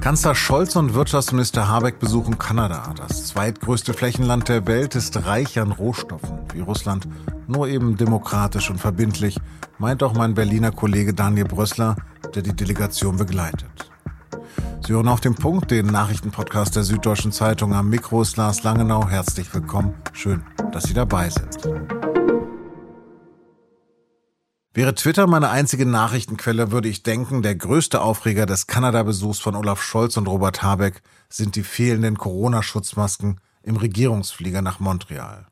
Kanzler Scholz und Wirtschaftsminister Habeck besuchen Kanada. Das zweitgrößte Flächenland der Welt ist reich an Rohstoffen, wie Russland, nur eben demokratisch und verbindlich, meint auch mein Berliner Kollege Daniel Brössler, der die Delegation begleitet. Sie hören auf den Punkt, den Nachrichtenpodcast der Süddeutschen Zeitung. Am Mikro ist Lars Langenau. Herzlich willkommen. Schön, dass Sie dabei sind. Wäre Twitter meine einzige Nachrichtenquelle, würde ich denken, der größte Aufreger des Kanada-Besuchs von Olaf Scholz und Robert Habeck sind die fehlenden Corona-Schutzmasken im Regierungsflieger nach Montreal.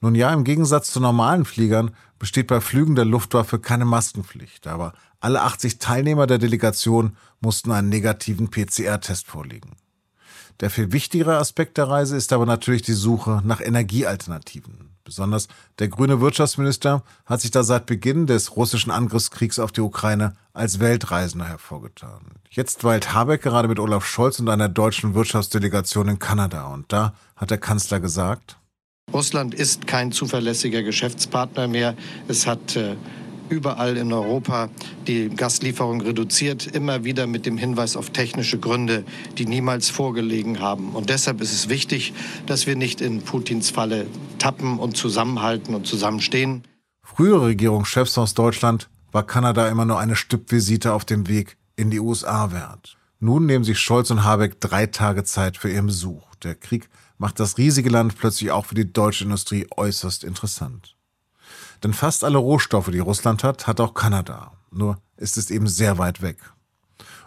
Nun ja, im Gegensatz zu normalen Fliegern besteht bei Flügen der Luftwaffe keine Maskenpflicht, aber alle 80 Teilnehmer der Delegation mussten einen negativen PCR-Test vorlegen. Der viel wichtigere Aspekt der Reise ist aber natürlich die Suche nach Energiealternativen. Besonders der grüne Wirtschaftsminister hat sich da seit Beginn des russischen Angriffskriegs auf die Ukraine als Weltreisender hervorgetan. Jetzt weilt Habeck gerade mit Olaf Scholz und einer deutschen Wirtschaftsdelegation in Kanada. Und da hat der Kanzler gesagt, Russland ist kein zuverlässiger Geschäftspartner mehr. Es hat äh, überall in Europa die Gaslieferung reduziert, immer wieder mit dem Hinweis auf technische Gründe, die niemals vorgelegen haben. Und deshalb ist es wichtig, dass wir nicht in Putins Falle tappen und zusammenhalten und zusammenstehen. Frühere Regierungschefs aus Deutschland war Kanada immer nur eine Stippvisite auf dem Weg in die USA wert. Nun nehmen sich Scholz und Habeck drei Tage Zeit für ihren Besuch. Der Krieg macht das riesige Land plötzlich auch für die deutsche Industrie äußerst interessant. Denn fast alle Rohstoffe, die Russland hat, hat auch Kanada. Nur ist es eben sehr weit weg.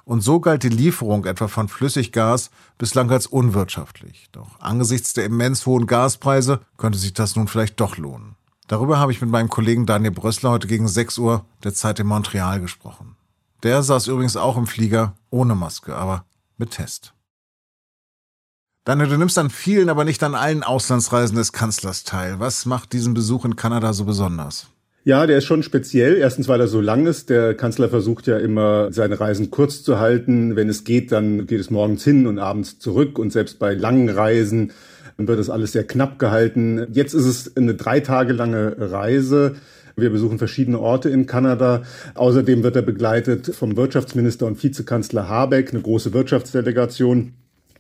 Und so galt die Lieferung etwa von Flüssiggas bislang als unwirtschaftlich. Doch angesichts der immens hohen Gaspreise könnte sich das nun vielleicht doch lohnen. Darüber habe ich mit meinem Kollegen Daniel Brössler heute gegen 6 Uhr der Zeit in Montreal gesprochen. Der saß übrigens auch im Flieger ohne Maske, aber mit Test. Daniel, du nimmst an vielen, aber nicht an allen Auslandsreisen des Kanzlers teil. Was macht diesen Besuch in Kanada so besonders? Ja, der ist schon speziell. Erstens, weil er so lang ist. Der Kanzler versucht ja immer, seine Reisen kurz zu halten. Wenn es geht, dann geht es morgens hin und abends zurück. Und selbst bei langen Reisen wird das alles sehr knapp gehalten. Jetzt ist es eine drei Tage lange Reise. Wir besuchen verschiedene Orte in Kanada. Außerdem wird er begleitet vom Wirtschaftsminister und Vizekanzler Habeck, eine große Wirtschaftsdelegation.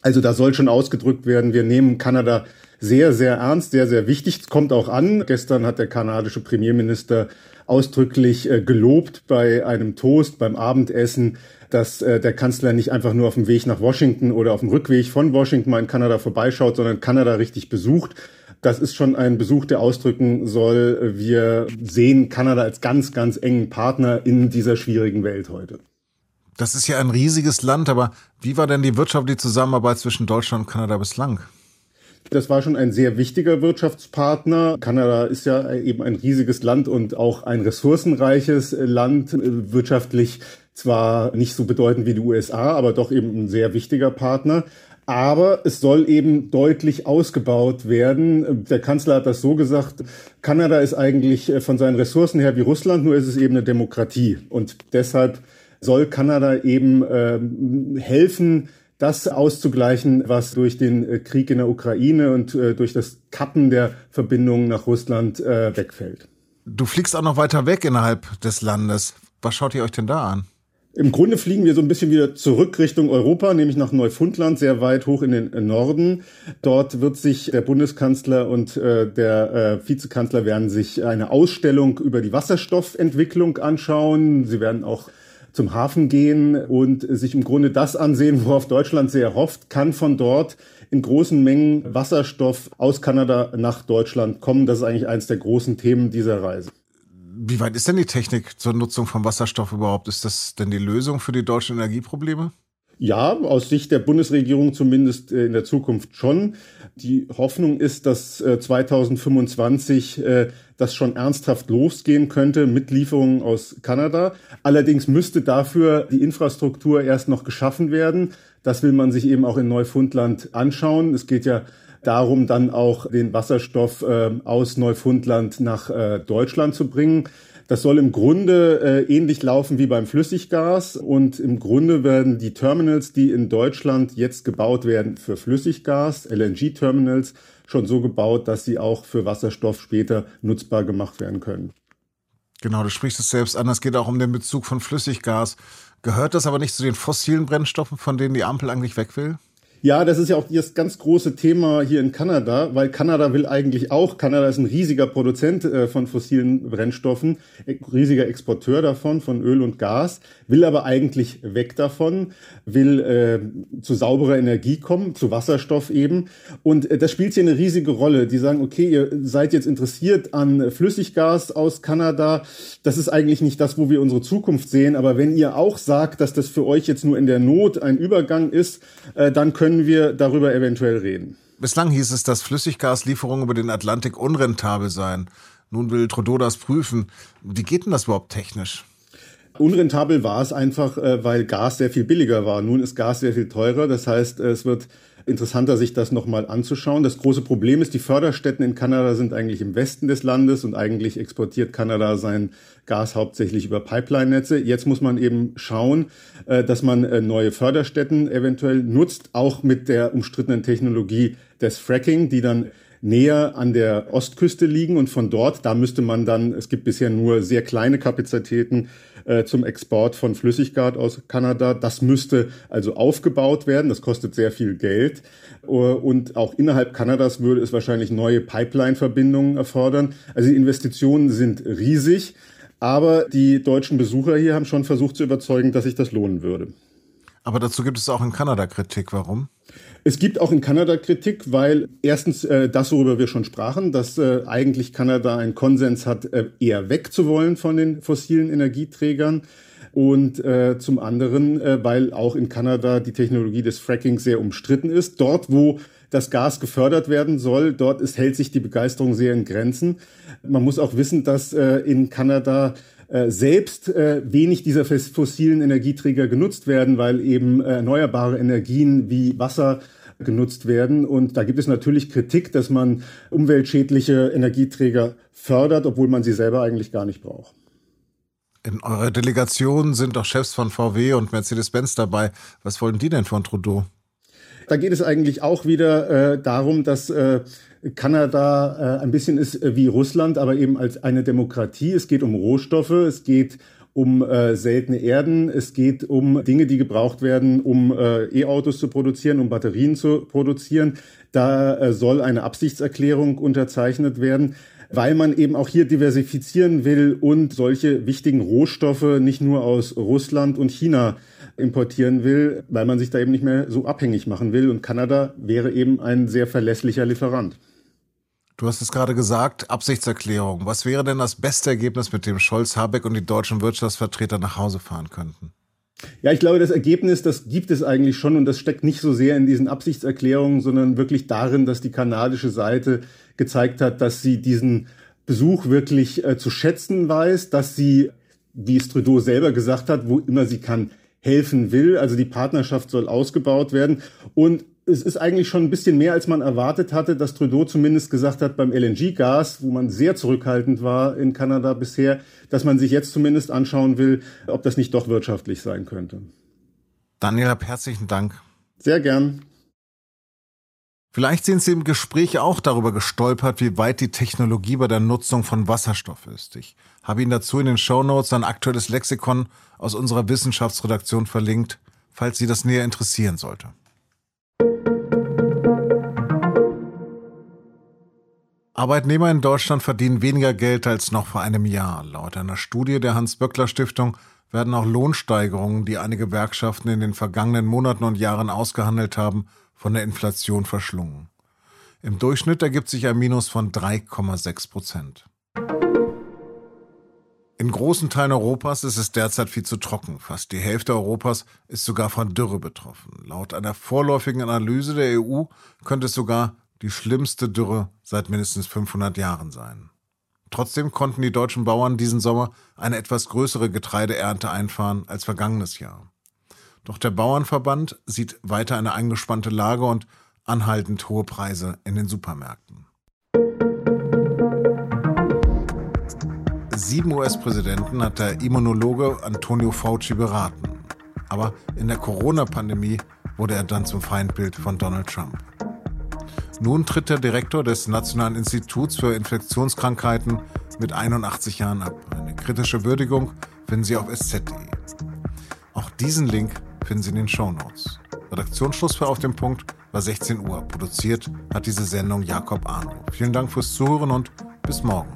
Also da soll schon ausgedrückt werden, wir nehmen Kanada sehr, sehr ernst, sehr, sehr wichtig. Es kommt auch an. Gestern hat der kanadische Premierminister ausdrücklich äh, gelobt bei einem Toast, beim Abendessen, dass äh, der Kanzler nicht einfach nur auf dem Weg nach Washington oder auf dem Rückweg von Washington mal in Kanada vorbeischaut, sondern Kanada richtig besucht. Das ist schon ein Besuch, der ausdrücken soll, wir sehen Kanada als ganz, ganz engen Partner in dieser schwierigen Welt heute. Das ist ja ein riesiges Land, aber wie war denn die wirtschaftliche Zusammenarbeit zwischen Deutschland und Kanada bislang? Das war schon ein sehr wichtiger Wirtschaftspartner. Kanada ist ja eben ein riesiges Land und auch ein ressourcenreiches Land, wirtschaftlich zwar nicht so bedeutend wie die USA, aber doch eben ein sehr wichtiger Partner. Aber es soll eben deutlich ausgebaut werden. Der Kanzler hat das so gesagt, Kanada ist eigentlich von seinen Ressourcen her wie Russland, nur ist es eben eine Demokratie. Und deshalb soll Kanada eben äh, helfen, das auszugleichen, was durch den äh, Krieg in der Ukraine und äh, durch das Kappen der Verbindungen nach Russland äh, wegfällt. Du fliegst auch noch weiter weg innerhalb des Landes. Was schaut ihr euch denn da an? Im Grunde fliegen wir so ein bisschen wieder zurück Richtung Europa, nämlich nach Neufundland, sehr weit hoch in den Norden. Dort wird sich der Bundeskanzler und äh, der äh, Vizekanzler werden sich eine Ausstellung über die Wasserstoffentwicklung anschauen. Sie werden auch zum Hafen gehen und sich im Grunde das ansehen, worauf Deutschland sehr hofft, kann von dort in großen Mengen Wasserstoff aus Kanada nach Deutschland kommen. Das ist eigentlich eines der großen Themen dieser Reise. Wie weit ist denn die Technik zur Nutzung von Wasserstoff überhaupt? Ist das denn die Lösung für die deutschen Energieprobleme? Ja, aus Sicht der Bundesregierung zumindest äh, in der Zukunft schon. Die Hoffnung ist, dass 2025 äh, das schon ernsthaft losgehen könnte mit Lieferungen aus Kanada. Allerdings müsste dafür die Infrastruktur erst noch geschaffen werden. Das will man sich eben auch in Neufundland anschauen. Es geht ja darum, dann auch den Wasserstoff aus Neufundland nach Deutschland zu bringen. Das soll im Grunde äh, ähnlich laufen wie beim Flüssiggas und im Grunde werden die Terminals, die in Deutschland jetzt gebaut werden für Flüssiggas, LNG-Terminals, schon so gebaut, dass sie auch für Wasserstoff später nutzbar gemacht werden können. Genau, du sprichst es selbst an. Es geht auch um den Bezug von Flüssiggas. Gehört das aber nicht zu den fossilen Brennstoffen, von denen die Ampel eigentlich weg will? Ja, das ist ja auch das ganz große Thema hier in Kanada, weil Kanada will eigentlich auch, Kanada ist ein riesiger Produzent äh, von fossilen Brennstoffen, e, riesiger Exporteur davon, von Öl und Gas, will aber eigentlich weg davon, will äh, zu sauberer Energie kommen, zu Wasserstoff eben. Und äh, das spielt hier eine riesige Rolle. Die sagen, okay, ihr seid jetzt interessiert an Flüssiggas aus Kanada. Das ist eigentlich nicht das, wo wir unsere Zukunft sehen. Aber wenn ihr auch sagt, dass das für euch jetzt nur in der Not ein Übergang ist, äh, dann können wir darüber eventuell reden. Bislang hieß es, dass Flüssiggaslieferungen über den Atlantik unrentabel seien. Nun will Trudeau das prüfen. Wie geht denn das überhaupt technisch? Unrentabel war es einfach, äh, weil Gas sehr viel billiger war. Nun ist Gas sehr viel teurer. Das heißt, es wird interessanter, sich das nochmal anzuschauen. Das große Problem ist, die Förderstätten in Kanada sind eigentlich im Westen des Landes und eigentlich exportiert Kanada sein Gas hauptsächlich über Pipeline-Netze. Jetzt muss man eben schauen, äh, dass man äh, neue Förderstätten eventuell nutzt, auch mit der umstrittenen Technologie des Fracking, die dann näher an der Ostküste liegen und von dort, da müsste man dann, es gibt bisher nur sehr kleine Kapazitäten äh, zum Export von Flüssiggas aus Kanada. Das müsste also aufgebaut werden. Das kostet sehr viel Geld. Uh, und auch innerhalb Kanadas würde es wahrscheinlich neue Pipeline-Verbindungen erfordern. Also die Investitionen sind riesig. Aber die deutschen Besucher hier haben schon versucht zu überzeugen, dass sich das lohnen würde. Aber dazu gibt es auch in Kanada Kritik. Warum? Es gibt auch in Kanada Kritik, weil erstens äh, das, worüber wir schon sprachen, dass äh, eigentlich Kanada einen Konsens hat, äh, eher wegzuwollen von den fossilen Energieträgern. Und äh, zum anderen, äh, weil auch in Kanada die Technologie des Fracking sehr umstritten ist. Dort, wo das Gas gefördert werden soll, dort ist, hält sich die Begeisterung sehr in Grenzen. Man muss auch wissen, dass äh, in Kanada äh, selbst äh, wenig dieser fossilen Energieträger genutzt werden, weil eben äh, erneuerbare Energien wie Wasser genutzt werden. Und da gibt es natürlich Kritik, dass man umweltschädliche Energieträger fördert, obwohl man sie selber eigentlich gar nicht braucht. In eurer Delegation sind doch Chefs von VW und Mercedes-Benz dabei. Was wollen die denn von Trudeau? Da geht es eigentlich auch wieder äh, darum, dass äh, Kanada äh, ein bisschen ist äh, wie Russland, aber eben als eine Demokratie. Es geht um Rohstoffe, es geht um äh, seltene Erden, es geht um Dinge, die gebraucht werden, um äh, E-Autos zu produzieren, um Batterien zu produzieren. Da äh, soll eine Absichtserklärung unterzeichnet werden, weil man eben auch hier diversifizieren will und solche wichtigen Rohstoffe nicht nur aus Russland und China importieren will, weil man sich da eben nicht mehr so abhängig machen will. Und Kanada wäre eben ein sehr verlässlicher Lieferant. Du hast es gerade gesagt, Absichtserklärung. Was wäre denn das beste Ergebnis, mit dem Scholz, Habeck und die deutschen Wirtschaftsvertreter nach Hause fahren könnten? Ja, ich glaube, das Ergebnis, das gibt es eigentlich schon und das steckt nicht so sehr in diesen Absichtserklärungen, sondern wirklich darin, dass die kanadische Seite gezeigt hat, dass sie diesen Besuch wirklich äh, zu schätzen weiß, dass sie, wie es Trudeau selber gesagt hat, wo immer sie kann, helfen will. Also die Partnerschaft soll ausgebaut werden und es ist eigentlich schon ein bisschen mehr, als man erwartet hatte, dass Trudeau zumindest gesagt hat beim LNG-Gas, wo man sehr zurückhaltend war in Kanada bisher, dass man sich jetzt zumindest anschauen will, ob das nicht doch wirtschaftlich sein könnte. Daniel, herzlichen Dank. Sehr gern. Vielleicht sind Sie im Gespräch auch darüber gestolpert, wie weit die Technologie bei der Nutzung von Wasserstoff ist. Ich habe Ihnen dazu in den Show Notes ein aktuelles Lexikon aus unserer Wissenschaftsredaktion verlinkt, falls Sie das näher interessieren sollte. Arbeitnehmer in Deutschland verdienen weniger Geld als noch vor einem Jahr. Laut einer Studie der Hans-Böckler-Stiftung werden auch Lohnsteigerungen, die einige Gewerkschaften in den vergangenen Monaten und Jahren ausgehandelt haben, von der Inflation verschlungen. Im Durchschnitt ergibt sich ein Minus von 3,6 Prozent. In großen Teilen Europas ist es derzeit viel zu trocken. Fast die Hälfte Europas ist sogar von Dürre betroffen. Laut einer vorläufigen Analyse der EU könnte es sogar die schlimmste Dürre seit mindestens 500 Jahren sein. Trotzdem konnten die deutschen Bauern diesen Sommer eine etwas größere Getreideernte einfahren als vergangenes Jahr. Doch der Bauernverband sieht weiter eine angespannte Lage und anhaltend hohe Preise in den Supermärkten. Sieben US-Präsidenten hat der Immunologe Antonio Fauci beraten. Aber in der Corona-Pandemie wurde er dann zum Feindbild von Donald Trump. Nun tritt der Direktor des Nationalen Instituts für Infektionskrankheiten mit 81 Jahren ab. Eine kritische Würdigung finden Sie auf sz.de. Auch Diesen Link finden Sie in den Show Notes. Redaktionsschluss für Auf dem Punkt war 16 Uhr. Produziert hat diese Sendung Jakob Arno. Vielen Dank fürs Zuhören und bis morgen.